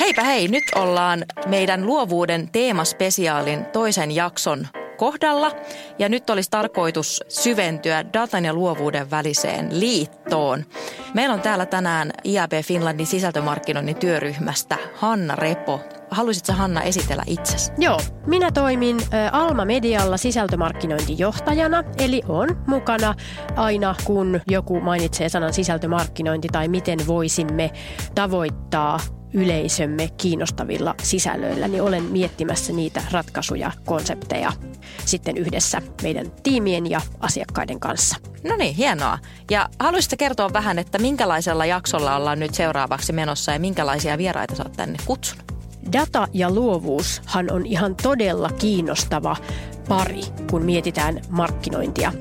Heipä hei, nyt ollaan meidän luovuuden teemaspesiaalin toisen jakson kohdalla. Ja nyt olisi tarkoitus syventyä datan ja luovuuden väliseen liittoon. Meillä on täällä tänään IAB Finlandin sisältömarkkinoinnin työryhmästä Hanna Repo. Haluaisitko Hanna esitellä itsesi? Joo, minä toimin Alma Medialla sisältömarkkinointijohtajana, eli on mukana aina kun joku mainitsee sanan sisältömarkkinointi tai miten voisimme tavoittaa yleisömme kiinnostavilla sisällöillä, niin olen miettimässä niitä ratkaisuja, konsepteja sitten yhdessä meidän tiimien ja asiakkaiden kanssa. No niin, hienoa. Ja haluaisitko kertoa vähän, että minkälaisella jaksolla ollaan nyt seuraavaksi menossa ja minkälaisia vieraita sä oot tänne kutsunut? Data ja luovuushan on ihan todella kiinnostava pari, kun mietitään markkinointia.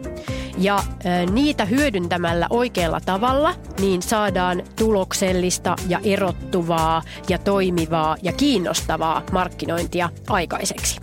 Ja niitä hyödyntämällä oikealla tavalla, niin saadaan tuloksellista ja erottuvaa ja toimivaa ja kiinnostavaa markkinointia aikaiseksi.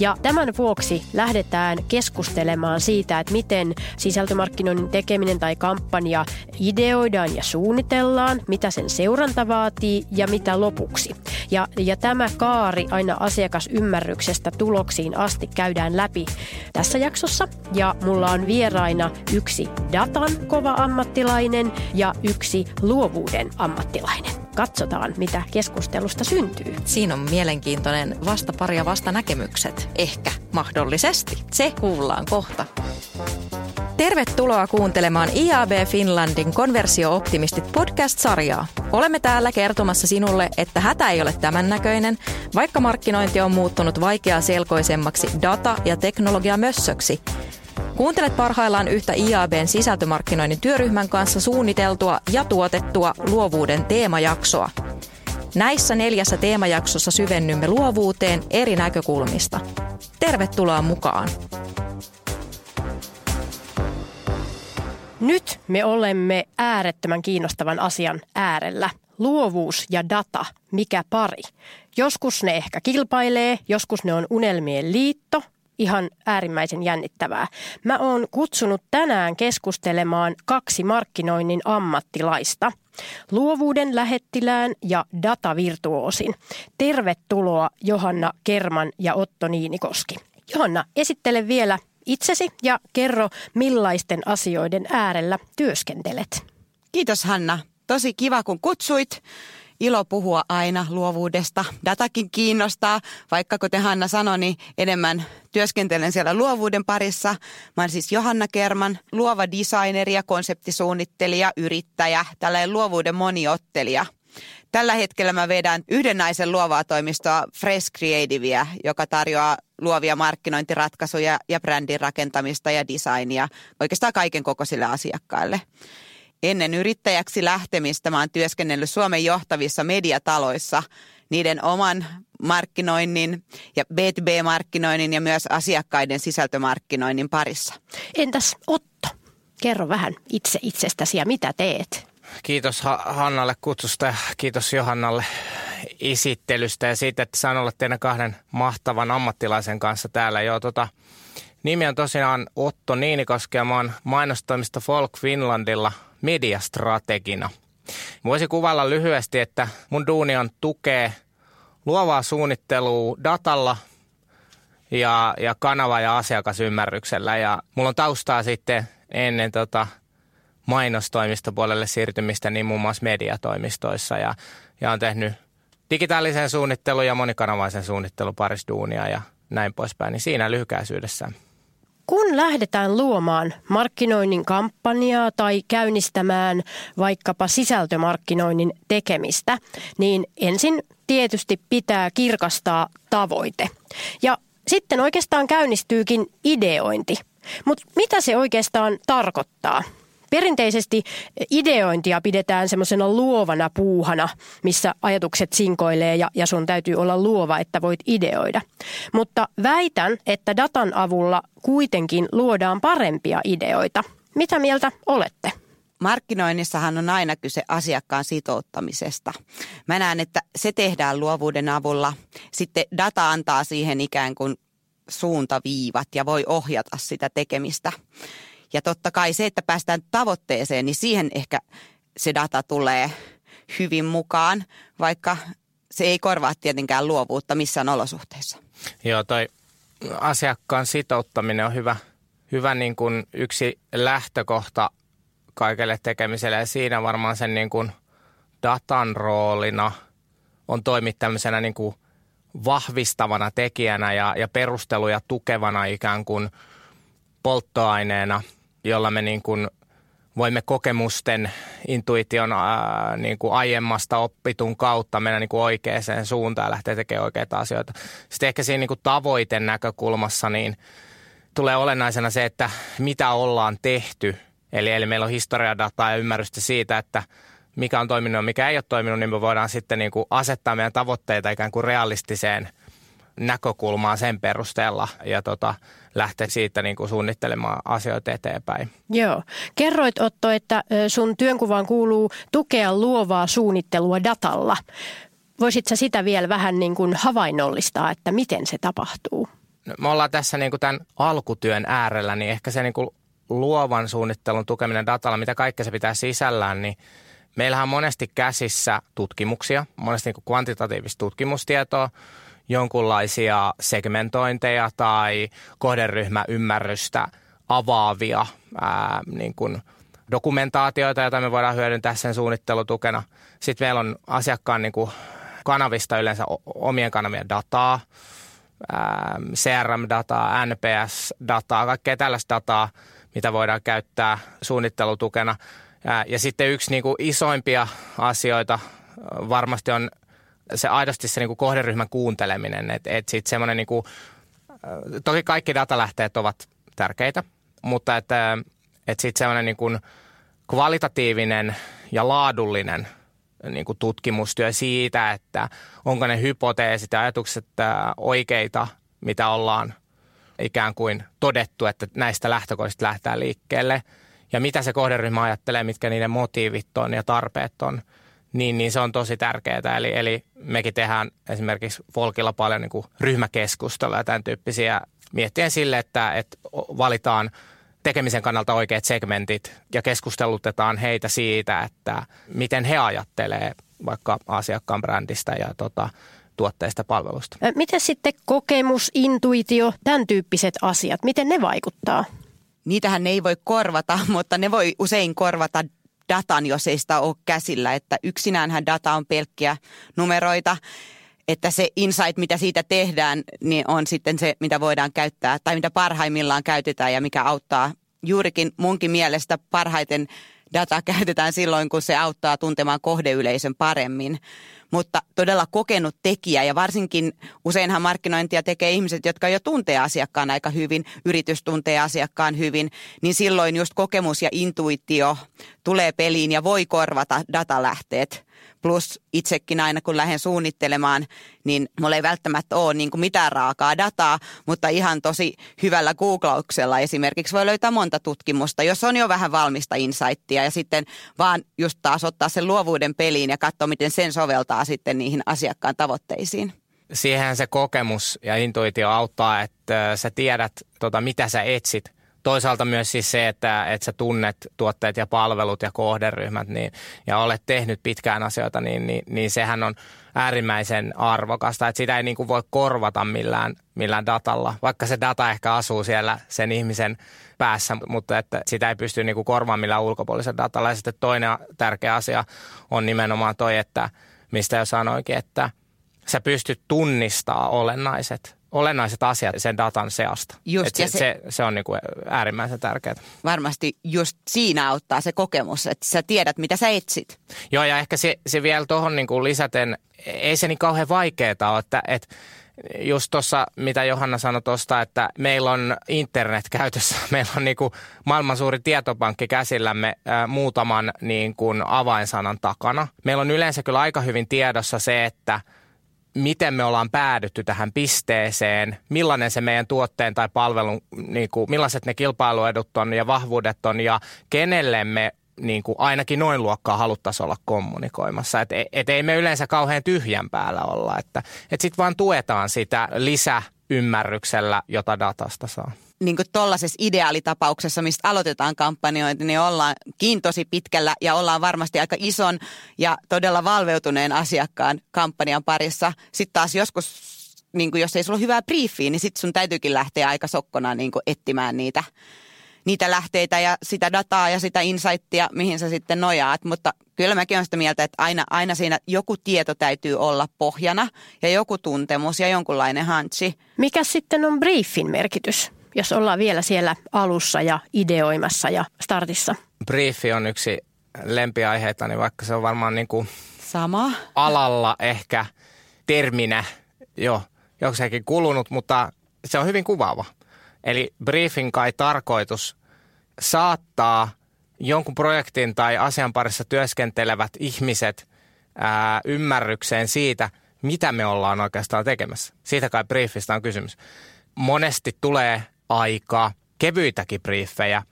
Ja tämän vuoksi lähdetään keskustelemaan siitä, että miten sisältömarkkinoinnin tekeminen tai kampanja ideoidaan ja suunnitellaan, mitä sen seuranta vaatii ja mitä lopuksi. Ja, ja tämä kaari aina asiakasymmärryksestä tuloksiin asti käydään läpi tässä jaksossa. Ja mulla on vieraina yksi datan kova ammattilainen ja yksi luovuuden ammattilainen. Katsotaan, mitä keskustelusta syntyy. Siinä on mielenkiintoinen vastapari ja vastanäkemykset. Ehkä, mahdollisesti. Se kuullaan kohta. Tervetuloa kuuntelemaan IAB Finlandin Konversio-optimistit podcast-sarjaa. Olemme täällä kertomassa sinulle, että hätä ei ole tämän näköinen, vaikka markkinointi on muuttunut vaikeaa selkoisemmaksi data- ja teknologiamössöksi. Kuuntelet parhaillaan yhtä IABn sisältömarkkinoinnin työryhmän kanssa suunniteltua ja tuotettua luovuuden teemajaksoa. Näissä neljässä teemajaksossa syvennymme luovuuteen eri näkökulmista. Tervetuloa mukaan! Nyt me olemme äärettömän kiinnostavan asian äärellä. Luovuus ja data, mikä pari? Joskus ne ehkä kilpailee, joskus ne on unelmien liitto, ihan äärimmäisen jännittävää. Mä oon kutsunut tänään keskustelemaan kaksi markkinoinnin ammattilaista. Luovuuden lähettilään ja datavirtuosin. Tervetuloa Johanna Kerman ja Otto Niinikoski. Johanna, esittele vielä itsesi ja kerro, millaisten asioiden äärellä työskentelet. Kiitos Hanna. Tosi kiva, kun kutsuit. Ilo puhua aina luovuudesta. Datakin kiinnostaa, vaikka kuten Hanna sanoi, niin enemmän työskentelen siellä luovuuden parissa. Mä olen siis Johanna Kerman, luova designeri ja konseptisuunnittelija, yrittäjä, tällainen luovuuden moniottelija. Tällä hetkellä mä vedän yhden naisen luovaa toimistoa Fresh Creativea, joka tarjoaa luovia markkinointiratkaisuja ja brändin rakentamista ja designia oikeastaan kaiken kokoisille asiakkaille. Ennen yrittäjäksi lähtemistä mä oon työskennellyt Suomen johtavissa mediataloissa niiden oman markkinoinnin ja B2B-markkinoinnin ja myös asiakkaiden sisältömarkkinoinnin parissa. Entäs Otto? Kerro vähän itse itsestäsi ja mitä teet? Kiitos Hannalle kutsusta ja kiitos Johannalle esittelystä ja siitä, että saan olla teidän kahden mahtavan ammattilaisen kanssa täällä. Joo, tota, nimi on tosiaan Otto Niinikoski ja mä oon mainostoimista Folk Finlandilla mediastrategina. Voisi kuvalla lyhyesti, että mun duuni on tukee luovaa suunnittelua datalla ja, ja kanava- ja asiakasymmärryksellä. Ja mulla on taustaa sitten ennen tota mainostoimistopuolelle siirtymistä niin muun muassa mediatoimistoissa ja, ja on tehnyt digitaalisen suunnittelun ja monikanavaisen suunnittelun parissa duunia ja näin poispäin, niin siinä lyhykäisyydessään. Kun lähdetään luomaan markkinoinnin kampanjaa tai käynnistämään vaikkapa sisältömarkkinoinnin tekemistä, niin ensin tietysti pitää kirkastaa tavoite. Ja sitten oikeastaan käynnistyykin ideointi. Mutta mitä se oikeastaan tarkoittaa? Perinteisesti ideointia pidetään semmoisena luovana puuhana, missä ajatukset sinkoilee ja, ja sun täytyy olla luova, että voit ideoida. Mutta väitän, että datan avulla kuitenkin luodaan parempia ideoita. Mitä mieltä olette? Markkinoinnissahan on aina kyse asiakkaan sitouttamisesta. Mä näen, että se tehdään luovuuden avulla. Sitten data antaa siihen ikään kuin suuntaviivat ja voi ohjata sitä tekemistä. Ja totta kai se, että päästään tavoitteeseen, niin siihen ehkä se data tulee hyvin mukaan, vaikka se ei korvaa tietenkään luovuutta missään olosuhteissa. Joo, toi asiakkaan sitouttaminen on hyvä, hyvä niin kuin yksi lähtökohta kaikelle tekemiselle ja siinä varmaan sen niin kuin datan roolina on toimia tämmöisenä niin kuin vahvistavana tekijänä ja, ja perusteluja tukevana ikään kuin polttoaineena, jolla me niin kuin voimme kokemusten, intuition ää, niin kuin aiemmasta oppitun kautta mennä niin kuin oikeaan suuntaan ja lähteä tekemään oikeita asioita. Sitten ehkä siinä niin kuin tavoiten näkökulmassa niin tulee olennaisena se, että mitä ollaan tehty. Eli, eli meillä on historiadataa ja ymmärrystä siitä, että mikä on toiminut ja mikä ei ole toiminut, niin me voidaan sitten niin kuin asettaa meidän tavoitteita ikään kuin realistiseen näkökulmaan sen perusteella ja tota, lähteä siitä niin kuin suunnittelemaan asioita eteenpäin. Joo. Kerroit Otto, että sun työnkuvaan kuuluu tukea luovaa suunnittelua datalla. Voisitko sitä vielä vähän niin kuin havainnollistaa, että miten se tapahtuu? No, me ollaan tässä niin kuin tämän alkutyön äärellä, niin ehkä se niin kuin luovan suunnittelun tukeminen datalla, mitä kaikkea se pitää sisällään, niin meillähän on monesti käsissä tutkimuksia, monesti niin kuin kvantitatiivista tutkimustietoa, jonkunlaisia segmentointeja tai kohderyhmäymmärrystä avaavia ää, niin kuin dokumentaatioita, joita me voidaan hyödyntää sen suunnittelutukena. Sitten meillä on asiakkaan niin kuin kanavista yleensä omien kanavien dataa, CRM-dataa, NPS-dataa, kaikkea tällaista dataa, mitä voidaan käyttää suunnittelutukena. Ja sitten yksi niin kuin isoimpia asioita varmasti on se aidosti se niin kuin kohderyhmän kuunteleminen. Että et sitten semmoinen, niin kuin, toki kaikki datalähteet ovat tärkeitä, mutta että et sitten semmoinen niin kuin kvalitatiivinen ja laadullinen niin kuin tutkimustyö siitä, että onko ne hypoteesit ja ajatukset oikeita, mitä ollaan ikään kuin todettu, että näistä lähtökohdista lähtee liikkeelle ja mitä se kohderyhmä ajattelee, mitkä niiden motiivit on ja tarpeet on – niin, niin se on tosi tärkeää. Eli, eli mekin tehdään esimerkiksi Folkilla paljon niin kuin ryhmäkeskustelua ja tämän tyyppisiä miettien sille, että, että valitaan tekemisen kannalta oikeat segmentit ja keskustelutetaan heitä siitä, että miten he ajattelee vaikka asiakkaan brändistä ja tota, tuotteista palvelusta. Miten sitten kokemus, intuitio, tämän tyyppiset asiat, miten ne vaikuttaa? Niitähän ne ei voi korvata, mutta ne voi usein korvata datan, jos ei sitä ole käsillä. Että yksinäänhän data on pelkkiä numeroita, että se insight, mitä siitä tehdään, niin on sitten se, mitä voidaan käyttää tai mitä parhaimmillaan käytetään ja mikä auttaa juurikin munkin mielestä parhaiten data käytetään silloin, kun se auttaa tuntemaan kohdeyleisön paremmin mutta todella kokenut tekijä. Ja varsinkin useinhan markkinointia tekee ihmiset, jotka jo tuntee asiakkaan aika hyvin, yritys tuntee asiakkaan hyvin, niin silloin just kokemus ja intuitio tulee peliin ja voi korvata datalähteet Plus itsekin aina kun lähden suunnittelemaan, niin mulla ei välttämättä ole niin kuin mitään raakaa dataa, mutta ihan tosi hyvällä googlauksella esimerkiksi voi löytää monta tutkimusta, jos on jo vähän valmista insightia ja sitten vaan just taas ottaa sen luovuuden peliin ja katsoa, miten sen soveltaa sitten niihin asiakkaan tavoitteisiin. Siihen se kokemus ja intuitio auttaa, että sä tiedät, tota, mitä sä etsit – toisaalta myös siis se, että, että sä tunnet tuotteet ja palvelut ja kohderyhmät niin, ja olet tehnyt pitkään asioita, niin, niin, niin sehän on äärimmäisen arvokasta. Että sitä ei niin kuin voi korvata millään, millään datalla, vaikka se data ehkä asuu siellä sen ihmisen päässä, mutta että sitä ei pysty niin kuin korvaamaan millään ulkopuolisen datalla. Ja sitten toinen tärkeä asia on nimenomaan toi, että mistä jo sanoikin, että sä pystyt tunnistamaan olennaiset olennaiset asiat sen datan seasta. Just, se, se, se, se on niin kuin äärimmäisen tärkeää. Varmasti just siinä auttaa se kokemus, että sä tiedät, mitä sä etsit. Joo, ja ehkä se, se vielä tuohon niin kuin lisäten, ei se niin kauhean vaikeaa ole, että, että just tuossa, mitä Johanna sanoi tuosta, että meillä on internet käytössä, meillä on niin kuin maailman suuri tietopankki käsillämme ää, muutaman niin kuin avainsanan takana. Meillä on yleensä kyllä aika hyvin tiedossa se, että – miten me ollaan päädytty tähän pisteeseen, millainen se meidän tuotteen tai palvelun, niin kuin, millaiset ne kilpailuedut on ja vahvuudet on ja kenelle me niin kuin ainakin noin luokkaa haluttaisiin olla kommunikoimassa. Että et ei me yleensä kauhean tyhjän päällä olla, että et sitten vaan tuetaan sitä lisäymmärryksellä, jota datasta saa. Niin tuollaisessa ideaalitapauksessa, mistä aloitetaan kampanjointi, niin ollaankin tosi pitkällä ja ollaan varmasti aika ison ja todella valveutuneen asiakkaan kampanjan parissa. Sitten taas joskus, niin kuin jos ei sulla ole hyvää briefiä, niin sitten sun täytyykin lähteä aika sokkona niin kuin etsimään niitä, niitä lähteitä ja sitä dataa ja sitä insightia, mihin sä sitten nojaat. Mutta kyllä mäkin olen sitä mieltä, että aina, aina siinä joku tieto täytyy olla pohjana ja joku tuntemus ja jonkunlainen hantsi. Mikä sitten on briefin merkitys? Jos ollaan vielä siellä alussa ja ideoimassa ja startissa? Briefi on yksi lempiaiheita, niin vaikka se on varmaan niin kuin Sama. alalla ehkä terminä jo jokseenkin kulunut, mutta se on hyvin kuvaava. Eli briefin kai tarkoitus saattaa jonkun projektin tai asian parissa työskentelevät ihmiset ää, ymmärrykseen siitä, mitä me ollaan oikeastaan tekemässä. Siitä kai briefistä on kysymys. Monesti tulee aika kevyitäkin briefejä.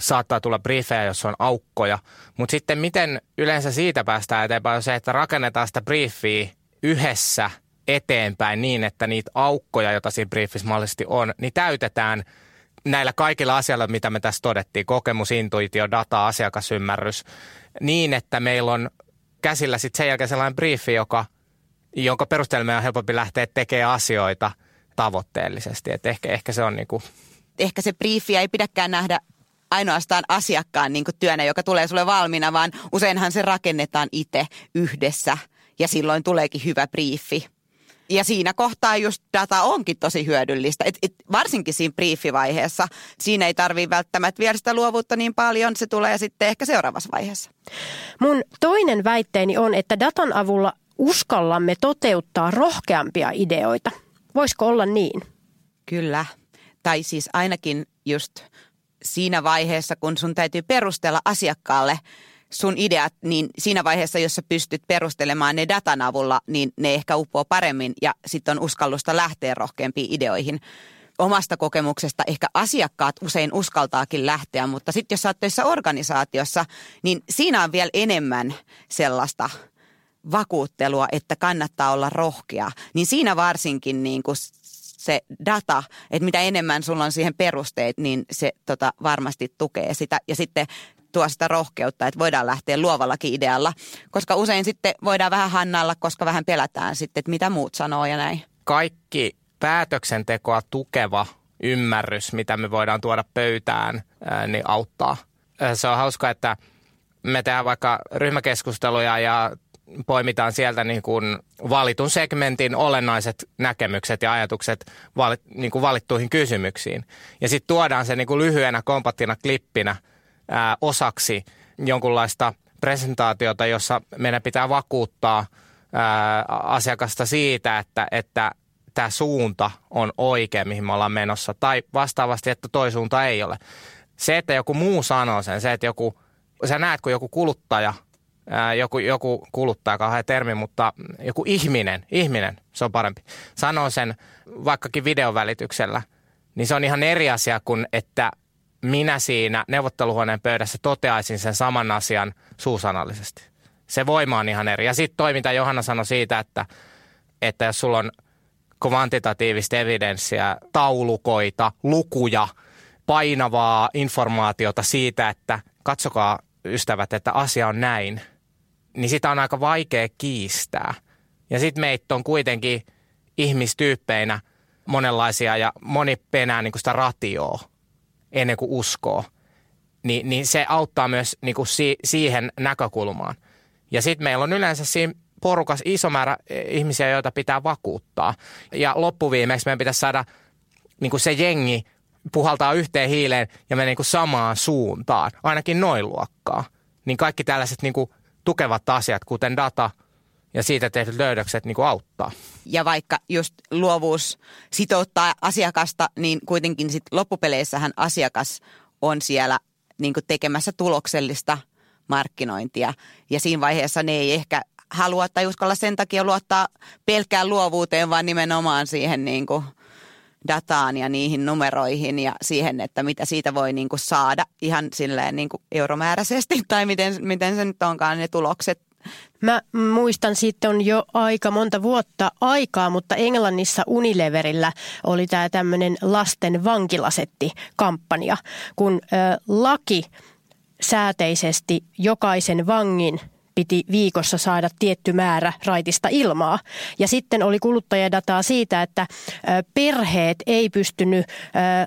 Saattaa tulla briefejä, jos on aukkoja. Mutta sitten miten yleensä siitä päästään eteenpäin on se, että rakennetaan sitä briefiä yhdessä eteenpäin niin, että niitä aukkoja, joita siinä briefissä mahdollisesti on, niin täytetään näillä kaikilla asioilla, mitä me tässä todettiin, kokemus, intuitio, data, asiakasymmärrys, niin, että meillä on käsillä sitten sen jälkeen sellainen briefi, joka, jonka perusteella on helpompi lähteä tekemään asioita – tavoitteellisesti. Että ehkä, ehkä se on niin kuin... Ehkä se briefi ei pidäkään nähdä ainoastaan asiakkaan niin kuin työnä, joka tulee sulle valmiina, vaan useinhan se rakennetaan itse yhdessä ja silloin tuleekin hyvä briefi. Ja siinä kohtaa just data onkin tosi hyödyllistä, et, et varsinkin siinä briefivaiheessa. Siinä ei tarvitse välttämättä vielä sitä luovuutta niin paljon, se tulee sitten ehkä seuraavassa vaiheessa. Mun toinen väitteeni on, että datan avulla uskallamme toteuttaa rohkeampia ideoita – Voisiko olla niin? Kyllä. Tai siis ainakin just siinä vaiheessa, kun sun täytyy perustella asiakkaalle sun ideat, niin siinä vaiheessa, jossa pystyt perustelemaan ne datan avulla, niin ne ehkä uppoo paremmin ja sitten on uskallusta lähteä rohkeampiin ideoihin. Omasta kokemuksesta ehkä asiakkaat usein uskaltaakin lähteä, mutta sitten jos sä oot töissä organisaatiossa, niin siinä on vielä enemmän sellaista – vakuuttelua, että kannattaa olla rohkea, niin siinä varsinkin niin kuin se data, että mitä enemmän sulla on siihen perusteet, niin se tota, varmasti tukee sitä. Ja sitten tuo sitä rohkeutta, että voidaan lähteä luovallakin idealla, koska usein sitten voidaan vähän hannalla, koska vähän pelätään sitten, että mitä muut sanoo ja näin. Kaikki päätöksentekoa tukeva ymmärrys, mitä me voidaan tuoda pöytään, niin auttaa. Se on hauska, että me tehdään vaikka ryhmäkeskusteluja ja poimitaan sieltä niin kuin valitun segmentin olennaiset näkemykset ja ajatukset vali, niin kuin valittuihin kysymyksiin. Ja sitten tuodaan se niin kuin lyhyenä kompattina klippinä ää, osaksi jonkunlaista presentaatiota, jossa meidän pitää vakuuttaa ää, asiakasta siitä, että, että tämä suunta on oikea, mihin me ollaan menossa. Tai vastaavasti, että toi suunta ei ole. Se, että joku muu sanoo sen, se, että joku, sä näet, kun joku kuluttaja – joku, joku kuluttaa kauhean termi, mutta joku ihminen, ihminen, se on parempi, sanoo sen vaikkakin videon välityksellä, niin se on ihan eri asia kuin, että minä siinä neuvotteluhuoneen pöydässä toteaisin sen saman asian suusanallisesti. Se voima on ihan eri. Ja sitten toi, mitä Johanna sanoi siitä, että, että jos sulla on kvantitatiivista evidenssiä, taulukoita, lukuja, painavaa informaatiota siitä, että katsokaa ystävät, että asia on näin – niin sitä on aika vaikea kiistää. Ja sitten meitä on kuitenkin ihmistyyppeinä monenlaisia ja moni penää niin sitä ratioa ennen kuin uskoo. Ni, niin se auttaa myös niin kuin si, siihen näkökulmaan. Ja sitten meillä on yleensä siinä porukas iso määrä e, ihmisiä, joita pitää vakuuttaa. Ja loppuviimeksi meidän pitäisi saada niin kuin se jengi puhaltaa yhteen hiileen ja mennä niin kuin samaan suuntaan, ainakin noin luokkaa. Niin kaikki tällaiset niin kuin tukevat asiat, kuten data ja siitä tehdyt löydökset niin kuin auttaa. Ja vaikka just luovuus sitouttaa asiakasta, niin kuitenkin sit loppupeleissähän asiakas on siellä niin kuin tekemässä tuloksellista markkinointia. Ja siinä vaiheessa ne ei ehkä halua tai uskalla sen takia luottaa pelkkään luovuuteen, vaan nimenomaan siihen niin kuin – dataan ja niihin numeroihin ja siihen, että mitä siitä voi niin kuin saada ihan silleen niin kuin euromääräisesti tai miten, miten se nyt onkaan ne tulokset. Mä muistan, siitä on jo aika monta vuotta aikaa, mutta Englannissa Unileverillä oli tämä tämmöinen lasten vankilasetti-kampanja, kun ö, laki sääteisesti jokaisen vangin – piti viikossa saada tietty määrä raitista ilmaa. Ja sitten oli kuluttajadataa siitä, että perheet ei pystynyt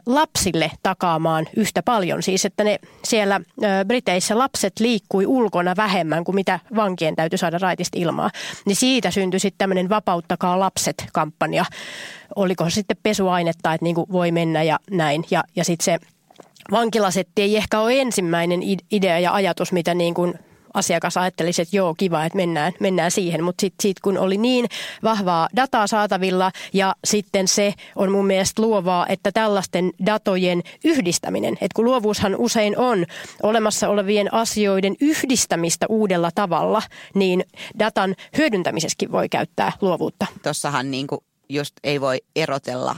lapsille takaamaan yhtä paljon. Siis että ne siellä Briteissä lapset liikkui ulkona vähemmän kuin mitä vankien täytyy saada raitista ilmaa. Niin siitä syntyi sitten tämmöinen Vapauttakaa lapset-kampanja. Oliko sitten pesuainetta, että niin kuin voi mennä ja näin. Ja, ja sitten se vankilasetti ei ehkä ole ensimmäinen idea ja ajatus, mitä niin kuin asiakas ajattelisi, että joo, kiva, että mennään, mennään siihen. Mutta sitten sit, kun oli niin vahvaa dataa saatavilla ja sitten se on mun mielestä luovaa, että tällaisten datojen yhdistäminen, että kun luovuushan usein on olemassa olevien asioiden yhdistämistä uudella tavalla, niin datan hyödyntämisessäkin voi käyttää luovuutta. Tuossahan niin just ei voi erotella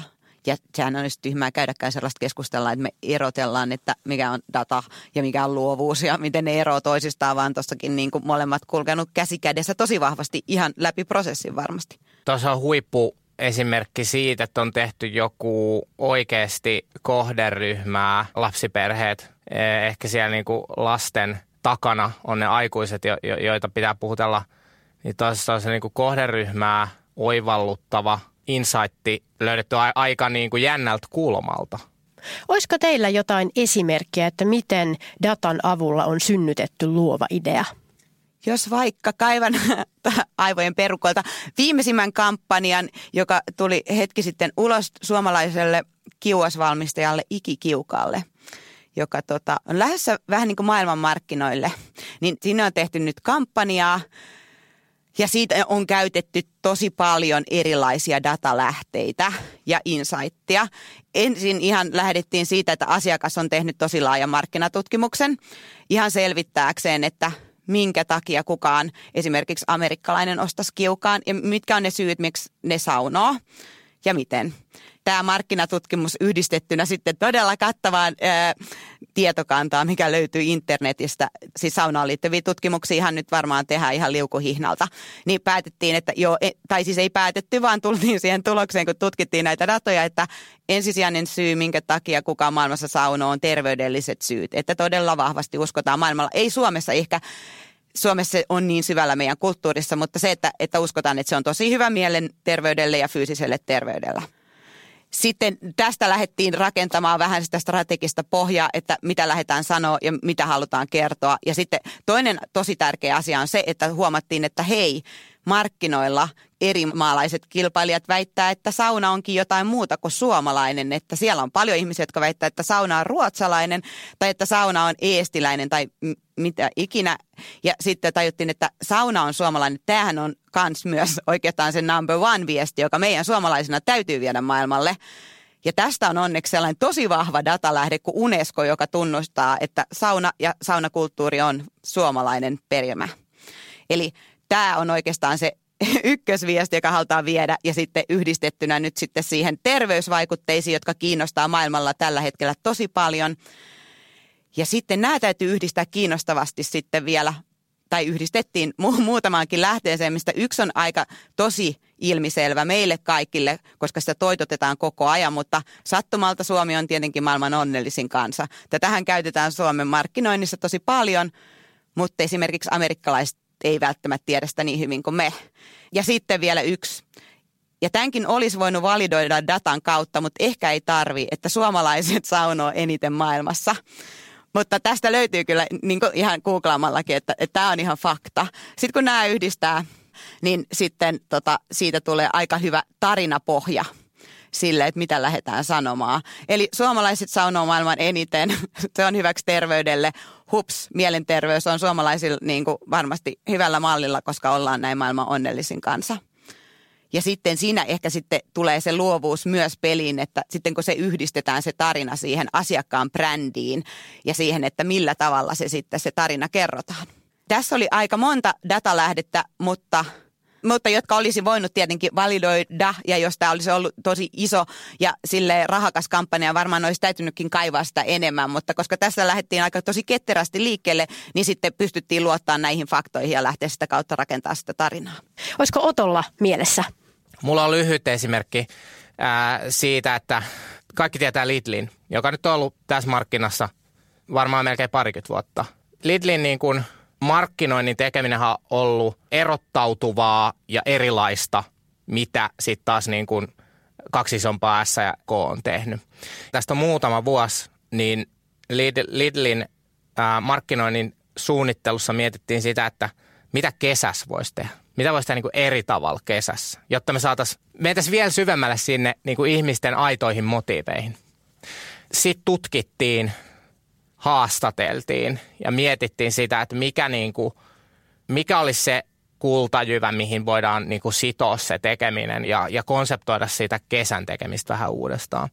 ja sehän olisi tyhmää käydäkään sellaista keskustella, että me erotellaan, että mikä on data ja mikä on luovuus ja miten ne eroavat toisistaan, vaan tuossakin niin kuin molemmat kulkenut käsi kädessä tosi vahvasti ihan läpi prosessin varmasti. Tuossa on huippu esimerkki siitä, että on tehty joku oikeasti kohderyhmää, lapsiperheet, e, ehkä siellä niin kuin lasten takana on ne aikuiset, joita pitää puhutella, niin tuossa on se niin kuin kohderyhmää oivalluttava insightti löydetty aika niin kuin jännältä kulmalta. Olisiko teillä jotain esimerkkiä, että miten datan avulla on synnytetty luova idea? Jos vaikka kaivan aivojen perukolta viimeisimmän kampanjan, joka tuli hetki sitten ulos suomalaiselle kiuasvalmistajalle Ikikiukalle, joka tota, on lähdössä vähän niin kuin maailmanmarkkinoille, niin siinä on tehty nyt kampanjaa, ja siitä on käytetty tosi paljon erilaisia datalähteitä ja insightia. Ensin ihan lähdettiin siitä, että asiakas on tehnyt tosi laajan markkinatutkimuksen ihan selvittääkseen, että minkä takia kukaan esimerkiksi amerikkalainen ostaisi kiukaan ja mitkä on ne syyt, miksi ne saunoo ja miten? Tämä markkinatutkimus yhdistettynä sitten todella kattavaan ää, tietokantaan, mikä löytyy internetistä, siis saunaan liittyviä tutkimuksia ihan nyt varmaan tehdään ihan liukuhihnalta, niin päätettiin, että joo, e, tai siis ei päätetty, vaan tultiin siihen tulokseen, kun tutkittiin näitä datoja, että ensisijainen syy, minkä takia kukaan maailmassa sauno on terveydelliset syyt, että todella vahvasti uskotaan maailmalla, ei Suomessa ehkä Suomessa on niin syvällä meidän kulttuurissa, mutta se, että, että uskotaan, että se on tosi hyvä mielenterveydelle ja fyysiselle terveydellä sitten tästä lähdettiin rakentamaan vähän sitä strategista pohjaa, että mitä lähdetään sanoa ja mitä halutaan kertoa. Ja sitten toinen tosi tärkeä asia on se, että huomattiin, että hei, markkinoilla eri maalaiset kilpailijat väittää, että sauna onkin jotain muuta kuin suomalainen. Että siellä on paljon ihmisiä, jotka väittää, että sauna on ruotsalainen tai että sauna on eestiläinen tai mitä ikinä. Ja sitten tajuttiin, että sauna on suomalainen. Tämähän on kans myös oikeastaan se number one viesti, joka meidän suomalaisina täytyy viedä maailmalle. Ja tästä on onneksi sellainen tosi vahva datalähde kuin Unesco, joka tunnustaa, että sauna ja saunakulttuuri on suomalainen perimä. Eli tämä on oikeastaan se ykkösviesti, joka halutaan viedä ja sitten yhdistettynä nyt sitten siihen terveysvaikutteisiin, jotka kiinnostaa maailmalla tällä hetkellä tosi paljon. Ja sitten nämä täytyy yhdistää kiinnostavasti sitten vielä, tai yhdistettiin mu- muutamaankin lähteeseen, mistä yksi on aika tosi ilmiselvä meille kaikille, koska sitä toitotetaan koko ajan, mutta sattumalta Suomi on tietenkin maailman onnellisin kansa. Tätähän käytetään Suomen markkinoinnissa tosi paljon, mutta esimerkiksi amerikkalaiset ei välttämättä tiedä sitä niin hyvin kuin me. Ja sitten vielä yksi. Ja tämänkin olisi voinut validoida datan kautta, mutta ehkä ei tarvi, että suomalaiset saunoo eniten maailmassa. Mutta tästä löytyy kyllä niin ihan googlaamallakin, että, että tämä on ihan fakta. Sitten kun nämä yhdistää, niin sitten tota, siitä tulee aika hyvä tarinapohja sille, että mitä lähdetään sanomaan. Eli suomalaiset saunoo maailman eniten, se on hyväksi terveydelle. Hups, mielenterveys on suomalaisilla niin kuin varmasti hyvällä mallilla, koska ollaan näin maailman onnellisin kanssa. Ja sitten siinä ehkä sitten tulee se luovuus myös peliin, että sitten kun se yhdistetään se tarina siihen asiakkaan brändiin ja siihen, että millä tavalla se sitten se tarina kerrotaan. Tässä oli aika monta datalähdettä, mutta mutta jotka olisi voinut tietenkin validoida ja jos tämä olisi ollut tosi iso ja sille rahakas kampanja, varmaan olisi täytynytkin kaivaa sitä enemmän, mutta koska tässä lähdettiin aika tosi ketterästi liikkeelle, niin sitten pystyttiin luottaa näihin faktoihin ja lähteä sitä kautta rakentaa sitä tarinaa. Olisiko Otolla mielessä? Mulla on lyhyt esimerkki ää, siitä, että kaikki tietää Lidlin, joka nyt on ollut tässä markkinassa varmaan melkein parikymmentä vuotta. Lidlin niin kuin markkinoinnin tekeminen on ollut erottautuvaa ja erilaista, mitä sitten taas niin kuin kaksi isompaa S ja K on tehnyt. Tästä on muutama vuosi, niin Lidlin ää, markkinoinnin suunnittelussa mietittiin sitä, että mitä kesässä voisi tehdä. Mitä voisi tehdä niin kuin eri tavalla kesässä, jotta me saataisiin, mentäisiin vielä syvemmälle sinne niin kuin ihmisten aitoihin motiiveihin. Sitten tutkittiin haastateltiin ja mietittiin sitä, että mikä, niin kuin, mikä olisi se kultajyvä, mihin voidaan niin kuin sitoa se tekeminen ja, ja konseptoida sitä kesän tekemistä vähän uudestaan.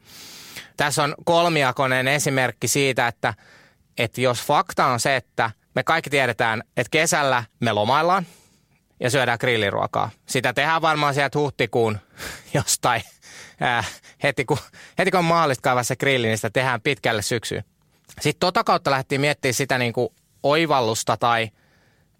Tässä on kolmiakoinen esimerkki siitä, että, että jos fakta on se, että me kaikki tiedetään, että kesällä me lomaillaan ja syödään grilliruokaa. Sitä tehdään varmaan sieltä huhtikuun jostain ää, heti, kun, heti kun on mahdollista kaivaa se grilli, niin sitä tehdään pitkälle syksyyn. Sitten tota kautta lähtiin miettimään sitä niin kuin oivallusta tai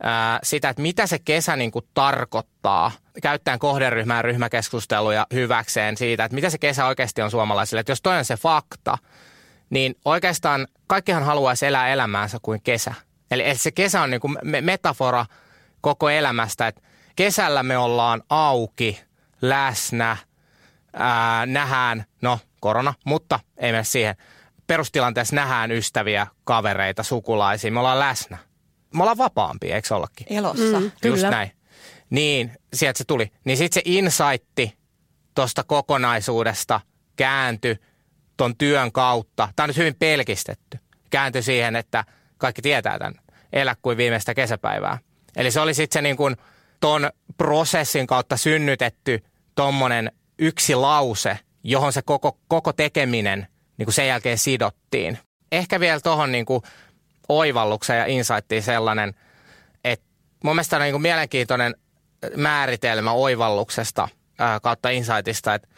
ää, sitä, että mitä se kesä niin kuin tarkoittaa. Käyttäen kohderyhmää ryhmäkeskusteluja hyväkseen siitä, että mitä se kesä oikeasti on suomalaisille. Että jos toinen se fakta, niin oikeastaan kaikkihan haluaisi elää elämäänsä kuin kesä. Eli, eli se kesä on niin kuin metafora koko elämästä, että kesällä me ollaan auki, läsnä, ää, nähdään, no korona, mutta ei mene siihen – perustilanteessa nähdään ystäviä, kavereita, sukulaisia, me ollaan läsnä. Me ollaan vapaampia, eikö ollakin? Elossa. Mm, Just kyllä. näin. Niin, sieltä se tuli. Niin sitten se insightti tuosta kokonaisuudesta kääntyi ton työn kautta. Tämä on nyt hyvin pelkistetty. Kääntyi siihen, että kaikki tietää tämän. Elä kuin viimeistä kesäpäivää. Eli se oli sitten se niin kuin ton prosessin kautta synnytetty tommonen yksi lause, johon se koko, koko tekeminen niin kuin sen jälkeen sidottiin. Ehkä vielä tuohon niin oivallukseen ja insightiin sellainen, että mun mielestä on niin kuin mielenkiintoinen määritelmä oivalluksesta ää, kautta insightista, että,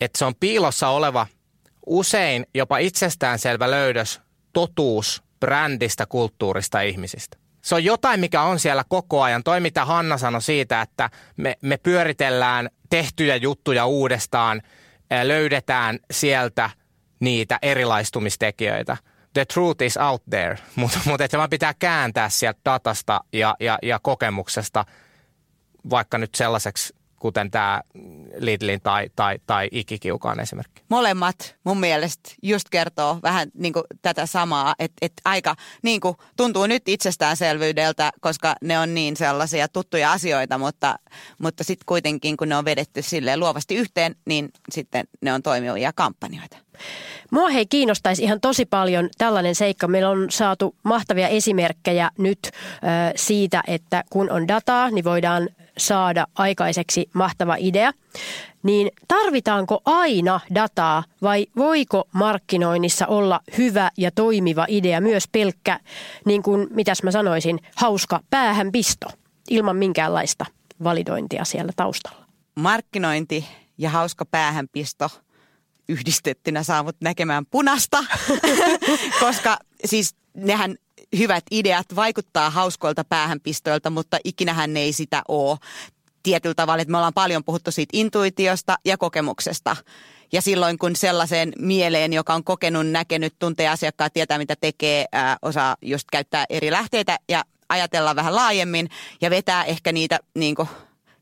että se on piilossa oleva usein jopa itsestäänselvä löydös, totuus brändistä, kulttuurista ihmisistä. Se on jotain, mikä on siellä koko ajan. Toi, mitä Hanna sanoi siitä, että me, me pyöritellään tehtyjä juttuja uudestaan, löydetään sieltä niitä erilaistumistekijöitä. The truth is out there, mutta mut että vaan pitää kääntää sieltä datasta ja, ja, ja kokemuksesta vaikka nyt sellaiseksi kuten tämä Lidlin tai, tai, tai Ikikiukaan esimerkki. Molemmat mun mielestä just kertoo vähän niin kuin tätä samaa, että et aika niin kuin tuntuu nyt itsestäänselvyydeltä, koska ne on niin sellaisia tuttuja asioita, mutta, mutta sitten kuitenkin kun ne on vedetty silleen luovasti yhteen, niin sitten ne on toimivia kampanjoita. Mua hei kiinnostaisi ihan tosi paljon tällainen seikka. Meillä on saatu mahtavia esimerkkejä nyt ö, siitä, että kun on dataa, niin voidaan saada aikaiseksi mahtava idea. Niin tarvitaanko aina dataa vai voiko markkinoinnissa olla hyvä ja toimiva idea myös pelkkä, niin kuin mitäs mä sanoisin, hauska päähänpisto ilman minkäänlaista validointia siellä taustalla? Markkinointi ja hauska päähänpisto – yhdistettynä saavut näkemään punasta, koska siis nehän hyvät ideat vaikuttaa hauskoilta päähänpistoilta, mutta ikinähän ne ei sitä ole tietyllä tavalla, että me ollaan paljon puhuttu siitä intuitiosta ja kokemuksesta. Ja silloin kun sellaiseen mieleen, joka on kokenut, näkenyt, tuntee asiakkaat, tietää mitä tekee, ää, osaa just käyttää eri lähteitä ja ajatella vähän laajemmin ja vetää ehkä niitä niin kuin,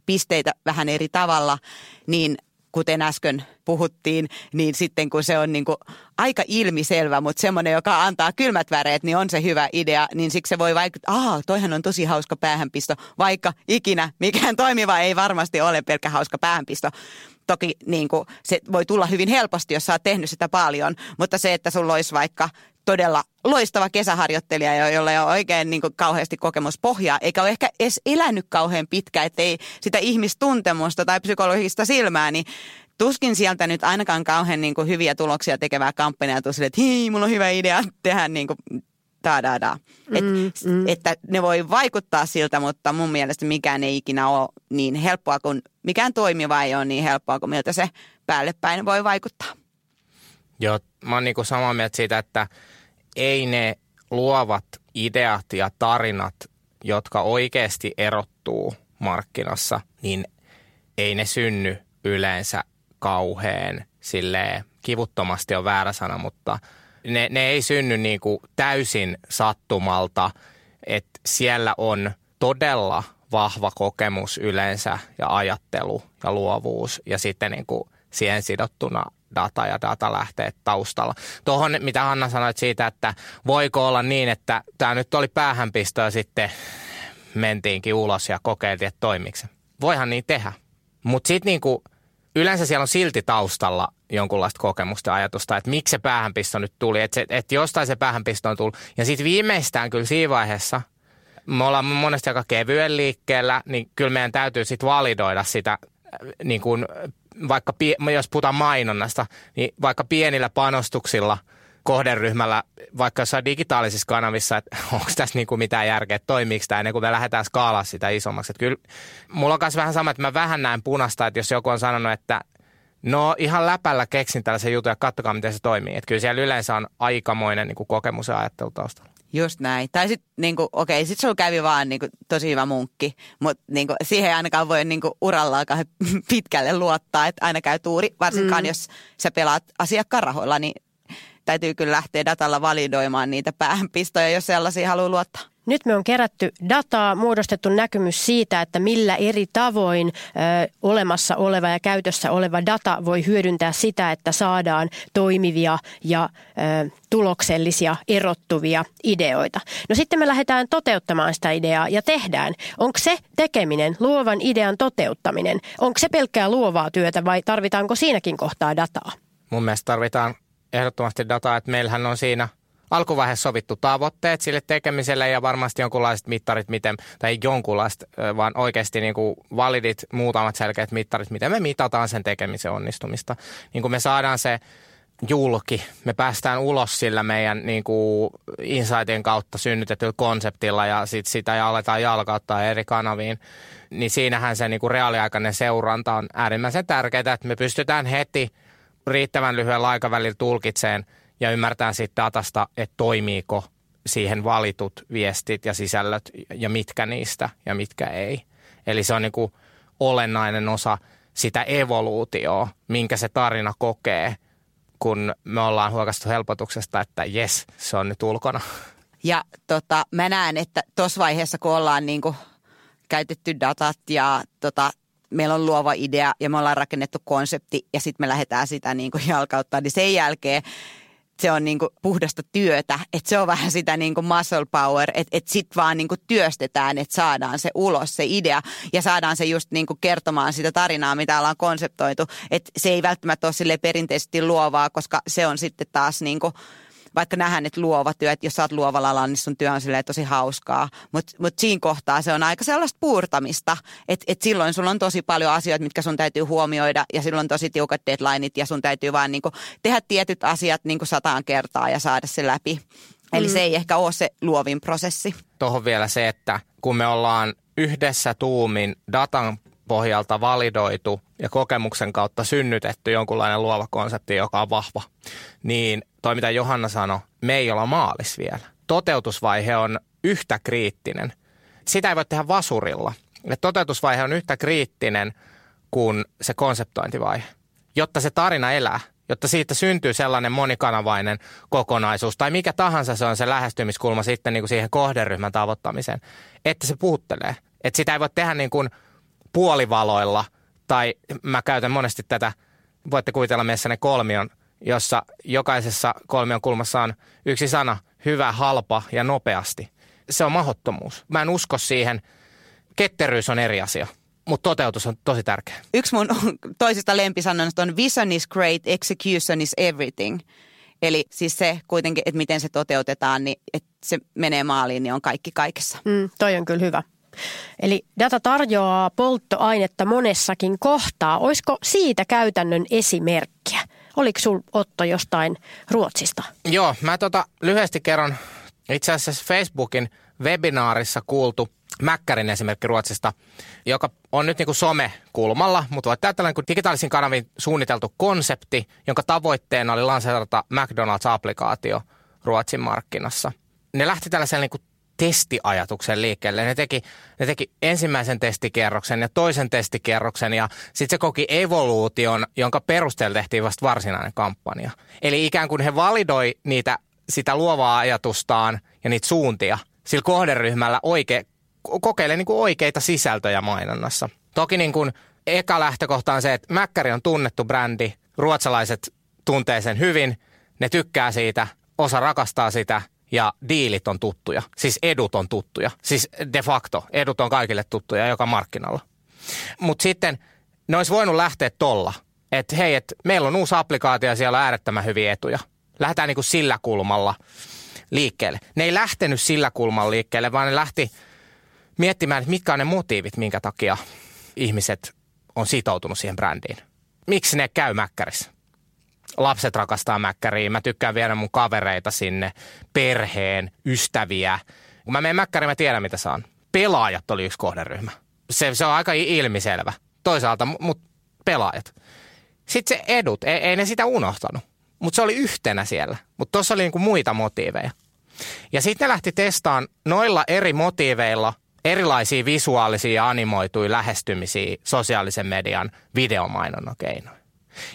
pisteitä vähän eri tavalla, niin kuten äsken puhuttiin, niin sitten kun se on niin kuin aika ilmiselvä, mutta semmoinen, joka antaa kylmät väreet, niin on se hyvä idea, niin siksi se voi vaikuttaa, aa, toihan on tosi hauska päähänpisto, vaikka ikinä mikään toimiva ei varmasti ole pelkkä hauska päähänpisto. Toki niin kuin, se voi tulla hyvin helposti, jos sä oot tehnyt sitä paljon, mutta se, että sulla olisi vaikka todella loistava kesäharjoittelija, jolla ei ole oikein niin kuin, kauheasti kokemuspohjaa, eikä ole ehkä edes elänyt kauhean pitkä, ettei sitä ihmistuntemusta tai psykologista silmää, niin tuskin sieltä nyt ainakaan kauhean niin kuin, hyviä tuloksia tekevää kampanjaa sille, että hei, mulla on hyvä idea tehdä niin kuin, da da da. Et, mm, mm. Että ne voi vaikuttaa siltä, mutta mun mielestä mikään ei ikinä ole niin helppoa kuin, mikään toimiva ei ole niin helppoa kuin miltä se päälle päin voi vaikuttaa. Joo, mä oon niinku samaa mieltä siitä, että ei ne luovat ideat ja tarinat, jotka oikeasti erottuu markkinassa, niin ei ne synny yleensä kauheen silleen kivuttomasti on väärä sana, mutta ne, ne ei synny niin kuin täysin sattumalta, että siellä on todella vahva kokemus yleensä ja ajattelu ja luovuus ja sitten niin kuin siihen sidottuna data ja datalähteet taustalla. Tuohon, mitä Hanna sanoi siitä, että voiko olla niin, että tämä nyt oli päähänpisto ja sitten mentiinkin ulos ja kokeiltiin, että toimiiko se. Voihan niin tehdä. Mutta sitten niinku, yleensä siellä on silti taustalla jonkunlaista kokemusta ja ajatusta, että miksi se päähänpisto nyt tuli, että, se, että jostain se päähänpisto on tullut. Ja sitten viimeistään kyllä siinä vaiheessa, me ollaan monesti aika kevyen liikkeellä, niin kyllä meidän täytyy sitten validoida sitä, niin kuin, vaikka jos puhutaan mainonnasta, niin vaikka pienillä panostuksilla – kohderyhmällä vaikka jossain digitaalisissa kanavissa, että onko tässä niin kuin mitään järkeä, että toimiiko tämä ennen kuin me lähdetään skaalaa sitä isommaksi. Että kyllä mulla on myös vähän sama, että mä vähän näen punasta, että jos joku on sanonut, että no ihan läpällä keksin tällaisen jutun ja katsokaa miten se toimii. Että kyllä siellä yleensä on aikamoinen niin kuin kokemus ja ajattelu taustalla. Just näin. Tai sitten, niinku, okei, sitten sulla kävi vaan niinku, tosi hyvä munkki, mutta niinku, siihen ei ainakaan voi niinku, urallaakaan pitkälle luottaa, että aina käy tuuri. Varsinkaan mm. jos sä pelaat asiakkaan rahoilla, niin täytyy kyllä lähteä datalla validoimaan niitä päähänpistoja, jos sellaisia haluaa luottaa. Nyt me on kerätty dataa, muodostettu näkymys siitä, että millä eri tavoin ö, olemassa oleva ja käytössä oleva data voi hyödyntää sitä, että saadaan toimivia ja ö, tuloksellisia, erottuvia ideoita. No sitten me lähdetään toteuttamaan sitä ideaa ja tehdään. Onko se tekeminen, luovan idean toteuttaminen, onko se pelkkää luovaa työtä vai tarvitaanko siinäkin kohtaa dataa? Mun mielestä tarvitaan ehdottomasti dataa, että meillähän on siinä alkuvaiheessa sovittu tavoitteet sille tekemiselle ja varmasti jonkunlaiset mittarit, miten, tai jonkunlaiset, vaan oikeasti niin kuin validit muutamat selkeät mittarit, miten me mitataan sen tekemisen onnistumista. Niin kuin me saadaan se julki, me päästään ulos sillä meidän niin kuin insightien kautta synnytetyllä konseptilla ja sit sitä ja aletaan jalkauttaa eri kanaviin, niin siinähän se niin kuin reaaliaikainen seuranta on äärimmäisen tärkeää, että me pystytään heti – riittävän lyhyellä aikavälillä tulkitseen ja ymmärtää siitä datasta, että toimiiko siihen valitut viestit ja sisällöt ja mitkä niistä ja mitkä ei. Eli se on niin kuin olennainen osa sitä evoluutioa, minkä se tarina kokee, kun me ollaan huokastu helpotuksesta, että jes, se on nyt ulkona. Ja tota, mä näen, että tuossa vaiheessa, kun ollaan niin kuin käytetty datat ja tota, meillä on luova idea ja me ollaan rakennettu konsepti ja sitten me lähdetään sitä niin kuin jalkauttaa, niin sen jälkeen se on niin kuin puhdasta työtä, että se on vähän sitä niin kuin muscle power, että, että sitten vaan niin kuin työstetään, että saadaan se ulos, se idea ja saadaan se just niin kuin kertomaan sitä tarinaa, mitä ollaan konseptoitu, että se ei välttämättä ole sille perinteisesti luovaa, koska se on sitten taas niin kuin vaikka nähdään, että luova työ, että jos sä oot luovalla alalla, niin sun työ on tosi hauskaa. Mutta mut siinä kohtaa se on aika sellaista puurtamista, että et silloin sulla on tosi paljon asioita, mitkä sun täytyy huomioida ja silloin on tosi tiukat deadlineit ja sun täytyy vaan niinku tehdä tietyt asiat niinku sataan kertaa ja saada se läpi. Eli mm. se ei ehkä ole se luovin prosessi. Tuohon vielä se, että kun me ollaan yhdessä tuumin datan pohjalta validoitu ja kokemuksen kautta synnytetty jonkunlainen luova konsepti, joka on vahva, niin toi mitä Johanna sanoi, me ei olla maalis vielä. Toteutusvaihe on yhtä kriittinen. Sitä ei voi tehdä vasurilla. Et toteutusvaihe on yhtä kriittinen kuin se konseptointivaihe, jotta se tarina elää jotta siitä syntyy sellainen monikanavainen kokonaisuus tai mikä tahansa se on se lähestymiskulma sitten niin kuin siihen kohderyhmän tavoittamiseen, että se puhuttelee. Että sitä ei voi tehdä niin kuin puolivaloilla tai mä käytän monesti tätä, voitte kuvitella ne kolmion jossa jokaisessa kolmion kulmassa on yksi sana, hyvä, halpa ja nopeasti. Se on mahottomuus. Mä en usko siihen. Ketteryys on eri asia, mutta toteutus on tosi tärkeä. Yksi mun toisista lempisanoista on vision is great, execution is everything. Eli siis se kuitenkin, että miten se toteutetaan, niin että se menee maaliin, niin on kaikki kaikessa. Mm, toi on kyllä hyvä. Eli data tarjoaa polttoainetta monessakin kohtaa. Olisiko siitä käytännön esimerkkiä? Oliko sul Otto jostain Ruotsista? Joo, mä tota lyhyesti kerron itse asiassa Facebookin webinaarissa kuultu Mäkkärin esimerkki Ruotsista, joka on nyt niin kuin some-kulmalla, mutta voit tällainen kuin digitaalisiin kanaviin suunniteltu konsepti, jonka tavoitteena oli lanseerata McDonald's-applikaatio Ruotsin markkinassa. Ne lähti tällaisen niin kuin testiajatuksen liikkeelle. Ne teki, ne teki ensimmäisen testikierroksen ja toisen testikierroksen ja sitten se koki evoluution, jonka perusteella tehtiin vasta varsinainen kampanja. Eli ikään kuin he validoi niitä, sitä luovaa ajatustaan ja niitä suuntia sillä kohderyhmällä oike, kokeile niin kuin oikeita sisältöjä mainonnassa. Toki niin kuin eka lähtökohta on se, että Mäkkäri on tunnettu brändi, ruotsalaiset tuntee sen hyvin, ne tykkää siitä, osa rakastaa sitä ja diilit on tuttuja. Siis edut on tuttuja. Siis de facto edut on kaikille tuttuja joka markkinalla. Mutta sitten ne olisi voinut lähteä tolla, että hei, että meillä on uusi applikaatio ja siellä on äärettömän hyviä etuja. Lähdetään niin kuin sillä kulmalla liikkeelle. Ne ei lähtenyt sillä kulmalla liikkeelle, vaan ne lähti miettimään, että mitkä on ne motiivit, minkä takia ihmiset on sitoutunut siihen brändiin. Miksi ne käy mäkkärissä? Lapset rakastaa mäkkäriä, mä tykkään viedä mun kavereita sinne, perheen, ystäviä. Kun mä menen mäkkäriin, mä tiedän mitä saan. Pelaajat oli yksi kohderyhmä. Se, se on aika ilmiselvä. Toisaalta, mutta pelaajat. Sitten se edut, ei, ei ne sitä unohtanut. Mutta se oli yhtenä siellä. Mutta tuossa oli niinku muita motiiveja. Ja sitten ne lähti testaan noilla eri motiiveilla erilaisia visuaalisia ja animoituja lähestymisiä sosiaalisen median videomainonnan keinoin.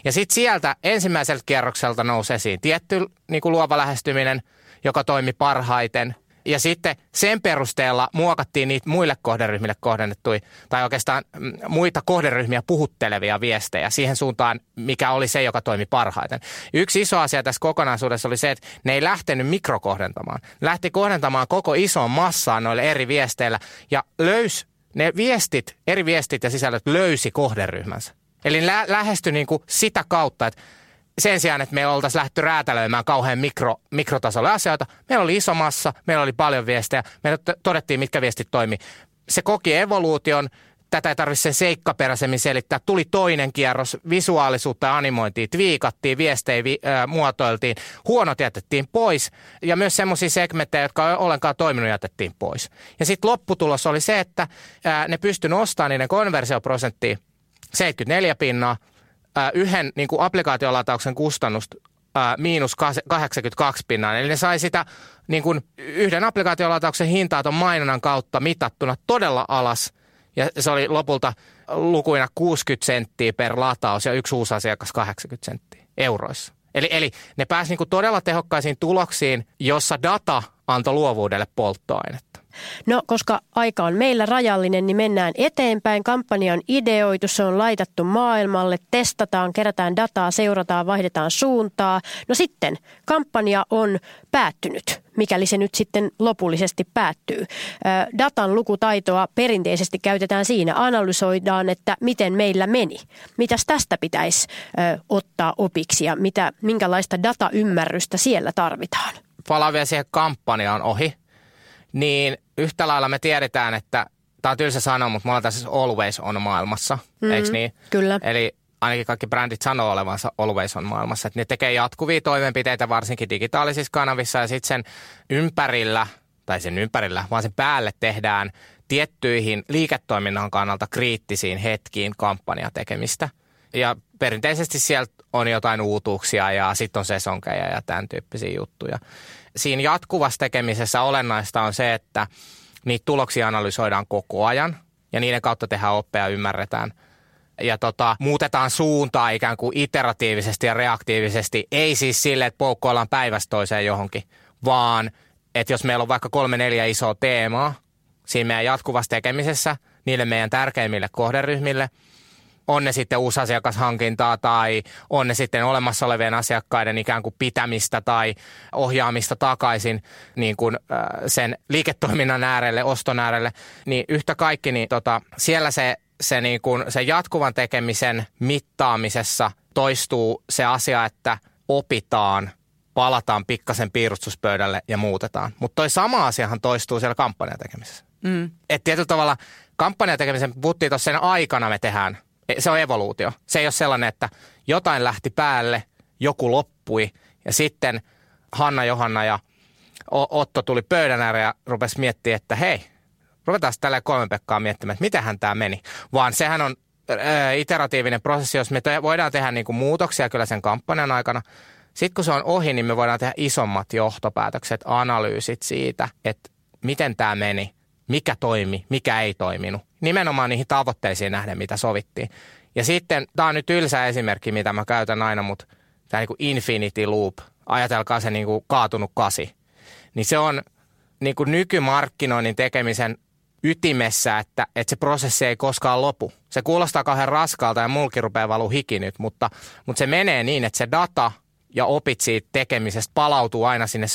Ja sitten sieltä ensimmäiseltä kierrokselta nousi esiin tietty niin kuin luova lähestyminen, joka toimi parhaiten. Ja sitten sen perusteella muokattiin niitä muille kohderyhmille kohdennettuja, tai oikeastaan mm, muita kohderyhmiä puhuttelevia viestejä siihen suuntaan, mikä oli se, joka toimi parhaiten. Yksi iso asia tässä kokonaisuudessa oli se, että ne ei lähtenyt mikrokohdentamaan. Lähti kohdentamaan koko ison massaan noille eri viesteillä ja löys ne viestit, eri viestit ja sisällöt löysi kohderyhmänsä. Eli lä- lähestyi niin kuin sitä kautta, että sen sijaan, että me oltaisiin lähty räätälöimään kauhean mikro, mikrotasolle asioita, meillä oli iso massa, meillä oli paljon viestejä, me todettiin, mitkä viestit toimi. Se koki evoluution, tätä ei tarvitse sen seikkaperäisemmin selittää. Tuli toinen kierros, visuaalisuutta ja animointia, tviikattiin, viestejä vi, äh, muotoiltiin, huonot jätettiin pois ja myös semmoisia segmenttejä, jotka ei ollenkaan toiminut, jätettiin pois. Ja sitten lopputulos oli se, että äh, ne pystyi nostamaan niiden konversioprosenttia 74 pinnaa, yhden niin kuin applikaatiolatauksen kustannusta miinus 82 pinnaa. Eli ne sai sitä niin kuin yhden applikaatiolatauksen hintaa tuon mainonnan kautta mitattuna todella alas. Ja se oli lopulta lukuina 60 senttiä per lataus ja yksi uusi asiakas 80 senttiä euroissa. Eli, eli ne pääsivät niin todella tehokkaisiin tuloksiin, jossa data antoi luovuudelle polttoainetta. No, koska aika on meillä rajallinen, niin mennään eteenpäin. Kampanja on ideoitu, se on laitettu maailmalle, testataan, kerätään dataa, seurataan, vaihdetaan suuntaa. No sitten kampanja on päättynyt, mikäli se nyt sitten lopullisesti päättyy. Datan lukutaitoa perinteisesti käytetään siinä. Analysoidaan, että miten meillä meni. Mitäs tästä pitäisi ottaa opiksi ja mitä, minkälaista dataymmärrystä siellä tarvitaan? Palaan vielä siihen kampanjaan ohi niin yhtä lailla me tiedetään, että tämä on tylsä sanoa, mutta me ollaan tässä always on maailmassa, mm, eikö niin? Kyllä. Eli ainakin kaikki brändit sanoo olevansa always on maailmassa. Että ne tekee jatkuvia toimenpiteitä varsinkin digitaalisissa kanavissa ja sitten sen ympärillä, tai sen ympärillä, vaan sen päälle tehdään tiettyihin liiketoiminnan kannalta kriittisiin hetkiin kampanjatekemistä. Ja perinteisesti sieltä on jotain uutuuksia ja sitten on sesonkeja ja tämän tyyppisiä juttuja siinä jatkuvassa tekemisessä olennaista on se, että niitä tuloksia analysoidaan koko ajan ja niiden kautta tehdään oppia ja ymmärretään. Ja tota, muutetaan suuntaa ikään kuin iteratiivisesti ja reaktiivisesti. Ei siis sille, että poukkoillaan päivästä toiseen johonkin, vaan että jos meillä on vaikka kolme neljä isoa teemaa siinä meidän jatkuvassa tekemisessä, niille meidän tärkeimmille kohderyhmille – on ne sitten uusi asiakashankintaa tai on ne sitten olemassa olevien asiakkaiden ikään kuin pitämistä tai ohjaamista takaisin niin kuin, äh, sen liiketoiminnan äärelle, oston äärelle, niin yhtä kaikki, niin tota, siellä se, se, niin kuin, se jatkuvan tekemisen mittaamisessa toistuu se asia, että opitaan palataan pikkasen piirustuspöydälle ja muutetaan. Mutta toi sama asiahan toistuu siellä kampanjan tekemisessä. Mm. Että tietyllä tavalla kampanjan tekemisen, puhuttiin tuossa sen aikana me tehdään se on evoluutio. Se ei ole sellainen, että jotain lähti päälle, joku loppui ja sitten Hanna, Johanna ja Otto tuli pöydän ääreen ja rupesi miettimään, että hei, ruvetaan tällä kolme Pekkaa miettimään, että mitähän tämä meni. Vaan sehän on äh, iteratiivinen prosessi, jos me te- voidaan tehdä niinku muutoksia kyllä sen kampanjan aikana. Sitten kun se on ohi, niin me voidaan tehdä isommat johtopäätökset, analyysit siitä, että miten tämä meni, mikä toimi, mikä ei toiminut. Nimenomaan niihin tavoitteisiin nähden, mitä sovittiin. Ja sitten, tämä on nyt ylsä esimerkki, mitä mä käytän aina, mutta tämä niin infinity loop, ajatelkaa se niin kuin kaatunut kasi. Niin se on niin kuin nykymarkkinoinnin tekemisen ytimessä, että, että se prosessi ei koskaan lopu. Se kuulostaa kauhean raskaalta ja mulki rupeaa valuu hiki nyt, mutta, mutta se menee niin, että se data ja opit siitä tekemisestä palautuu aina sinne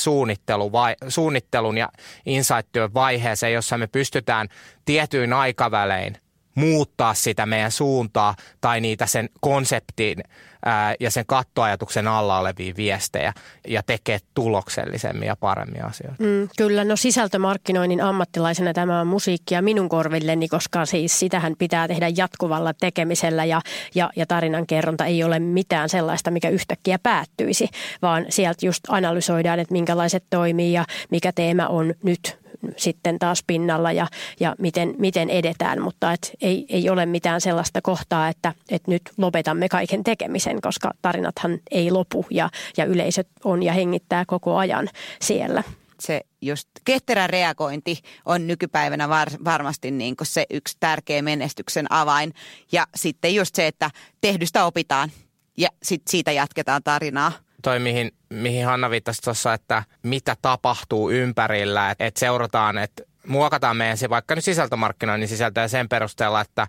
vai, suunnittelun ja insight-työn vaiheeseen, jossa me pystytään tietyin aikavälein muuttaa sitä meidän suuntaa tai niitä sen konseptin ää, ja sen kattoajatuksen alla olevia viestejä ja tekee tuloksellisemmin ja paremmin asioita. Mm, kyllä, no sisältömarkkinoinnin ammattilaisena tämä on musiikkia minun korvilleni, koska siis sitähän pitää tehdä jatkuvalla tekemisellä ja, ja, ja tarinankerronta ei ole mitään sellaista, mikä yhtäkkiä päättyisi, vaan sieltä just analysoidaan, että minkälaiset toimii ja mikä teema on nyt sitten taas pinnalla ja, ja miten, miten edetään, mutta et ei, ei ole mitään sellaista kohtaa, että, että nyt lopetamme kaiken tekemisen, koska tarinathan ei lopu ja, ja yleisöt on ja hengittää koko ajan siellä se just ketterä reagointi on nykypäivänä var, varmasti niin kuin se yksi tärkeä menestyksen avain. Ja sitten just se, että tehdystä opitaan ja sit siitä jatketaan tarinaa toi, mihin, mihin Hanna viittasi tuossa, että mitä tapahtuu ympärillä, että et seurataan, että muokataan meidän se vaikka nyt sisältömarkkinoinnin sisältöä sen perusteella, että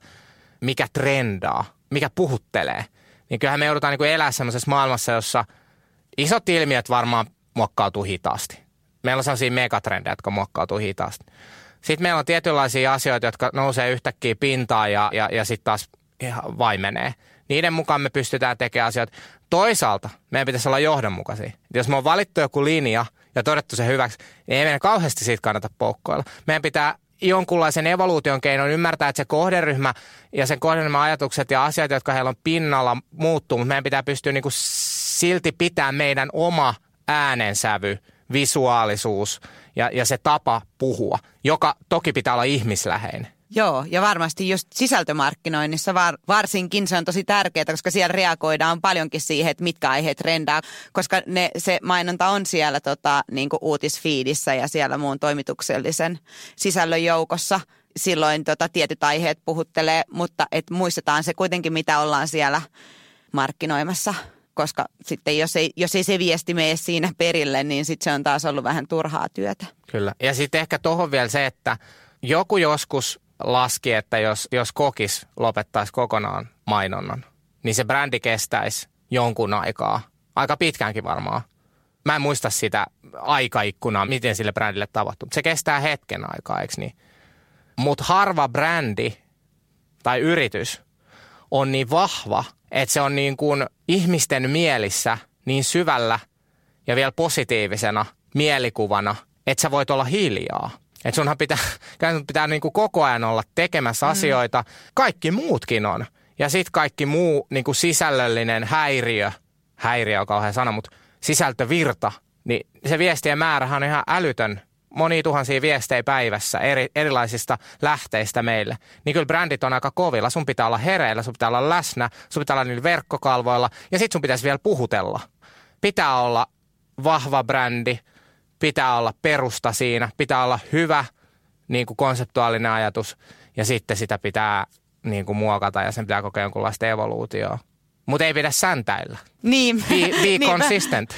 mikä trendaa, mikä puhuttelee. Niin kyllähän me joudutaan niin kuin elää sellaisessa maailmassa, jossa isot ilmiöt varmaan muokkautuu hitaasti. Meillä on sellaisia megatrendejä, jotka muokkautuu hitaasti. Sitten meillä on tietynlaisia asioita, jotka nousee yhtäkkiä pintaan ja, ja, ja sitten taas vaimenee. Niiden mukaan me pystytään tekemään asioita. Toisaalta meidän pitäisi olla johdonmukaisia. Jos me on valittu joku linja ja todettu se hyväksi, niin ei meidän kauheasti siitä kannata poukkoilla. Meidän pitää jonkunlaisen evoluution keinon ymmärtää, että se kohderyhmä ja sen kohderyhmän ajatukset ja asiat, jotka heillä on pinnalla, muuttuu, mutta meidän pitää pystyä niin kuin silti pitää meidän oma äänensävy, visuaalisuus ja, ja se tapa puhua, joka toki pitää olla ihmisläheinen. Joo, ja varmasti just sisältömarkkinoinnissa var, varsinkin se on tosi tärkeää, koska siellä reagoidaan paljonkin siihen, että mitkä aiheet trendaa, koska ne, se mainonta on siellä tota, niin uutisfiidissä ja siellä muun toimituksellisen sisällön joukossa. Silloin tota, tietyt aiheet puhuttelee, mutta et muistetaan se kuitenkin, mitä ollaan siellä markkinoimassa koska sitten jos ei, jos ei se viesti mene siinä perille, niin sitten se on taas ollut vähän turhaa työtä. Kyllä. Ja sitten ehkä tuohon vielä se, että joku joskus laski, että jos, jos kokis lopettaisi kokonaan mainonnan, niin se brändi kestäisi jonkun aikaa. Aika pitkäänkin varmaan. Mä en muista sitä aikaikkunaa, miten sille brändille tapahtuu. Se kestää hetken aikaa, eikö niin? Mutta harva brändi tai yritys on niin vahva, että se on niin kuin ihmisten mielissä niin syvällä ja vielä positiivisena mielikuvana, että sä voit olla hiljaa. Että sunhan pitää, pitää niin kuin koko ajan olla tekemässä mm. asioita. Kaikki muutkin on. Ja sitten kaikki muu niin kuin sisällöllinen häiriö, häiriö on kauhean sana, mutta sisältövirta, niin se viestien määrähän on ihan älytön. Moni tuhansia viestejä päivässä eri, erilaisista lähteistä meille. Niin kyllä brändit on aika kovilla. Sun pitää olla hereillä, sun pitää olla läsnä, sun pitää olla niillä verkkokalvoilla ja sitten sun pitäisi vielä puhutella. Pitää olla vahva brändi, pitää olla perusta siinä, pitää olla hyvä niin kuin konseptuaalinen ajatus ja sitten sitä pitää niin kuin muokata ja sen pitää kokea jonkunlaista evoluutioa. Mutta ei pidä säntäillä. Niin. Be, be consistent.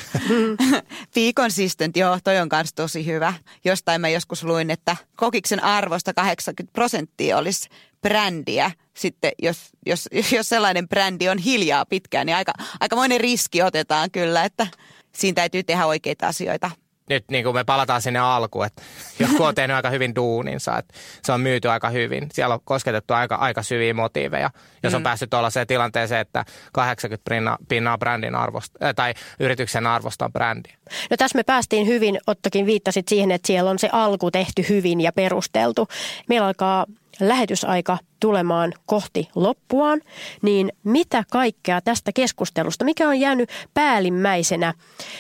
be consistent, joo, toi on myös tosi hyvä. Jostain mä joskus luin, että kokiksen arvosta 80 prosenttia olisi brändiä. Sitten jos, jos, jos sellainen brändi on hiljaa pitkään, niin aika, aikamoinen riski otetaan kyllä, että siinä täytyy tehdä oikeita asioita nyt niin kuin me palataan sinne alkuun, että joku on tehnyt aika hyvin duuninsa, että se on myyty aika hyvin. Siellä on kosketettu aika, aika syviä motiiveja. Jos on mm. päässyt tuollaiseen tilanteeseen, että 80 pinnaa, pinnaa brändin arvosta, äh, tai yrityksen arvosta on brändi. No tässä me päästiin hyvin, Ottokin viittasit siihen, että siellä on se alku tehty hyvin ja perusteltu. Meillä alkaa lähetysaika tulemaan kohti loppuaan, niin mitä kaikkea tästä keskustelusta, mikä on jäänyt päällimmäisenä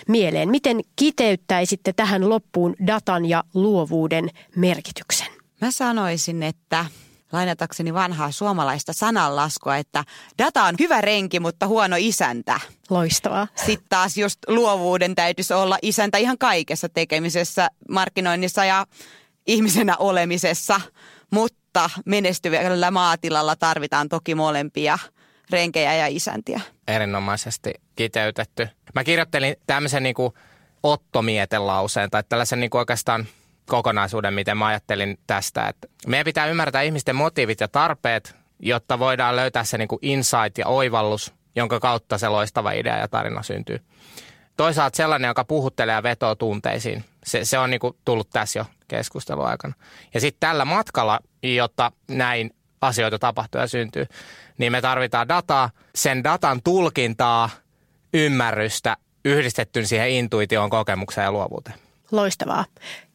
mieleen? Miten kiteyttäisitte tähän loppuun datan ja luovuuden merkityksen? Mä sanoisin, että lainatakseni vanhaa suomalaista sananlaskua, että data on hyvä renki, mutta huono isäntä. Loistavaa. Sitten taas just luovuuden täytyisi olla isäntä ihan kaikessa tekemisessä, markkinoinnissa ja ihmisenä olemisessa, mutta menestyvällä maatilalla tarvitaan toki molempia renkejä ja isäntiä. Erinomaisesti kiteytetty. Mä kirjoittelin tämmöisen niin kuin Otto-mietelauseen tai tällaisen niin kuin oikeastaan – kokonaisuuden, miten mä ajattelin tästä. Että meidän pitää ymmärtää ihmisten motiivit ja tarpeet, jotta voidaan löytää se niin kuin insight ja oivallus, jonka kautta se loistava idea ja tarina syntyy. Toisaalta sellainen, joka puhuttelee ja vetoo tunteisiin. Se, se on niin kuin tullut tässä jo keskustelun aikana. Ja sitten tällä matkalla, jotta näin asioita tapahtuu ja syntyy, niin me tarvitaan dataa, sen datan tulkintaa, ymmärrystä yhdistetty siihen intuitioon, kokemukseen ja luovuuteen. Loistavaa.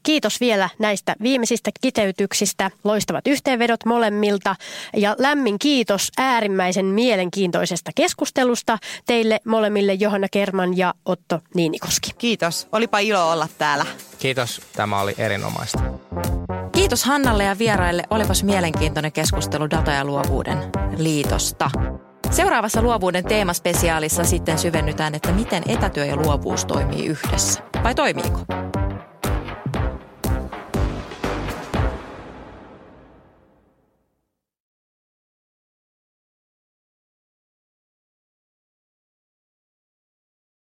Kiitos vielä näistä viimeisistä kiteytyksistä. Loistavat yhteenvedot molemmilta. Ja lämmin kiitos äärimmäisen mielenkiintoisesta keskustelusta teille molemmille Johanna Kerman ja Otto Niinikoski. Kiitos. Olipa ilo olla täällä. Kiitos. Tämä oli erinomaista. Kiitos Hannalle ja vieraille. Olipas mielenkiintoinen keskustelu data- ja luovuuden liitosta. Seuraavassa luovuuden teemaspesiaalissa sitten syvennytään, että miten etätyö ja luovuus toimii yhdessä. Vai toimiiko?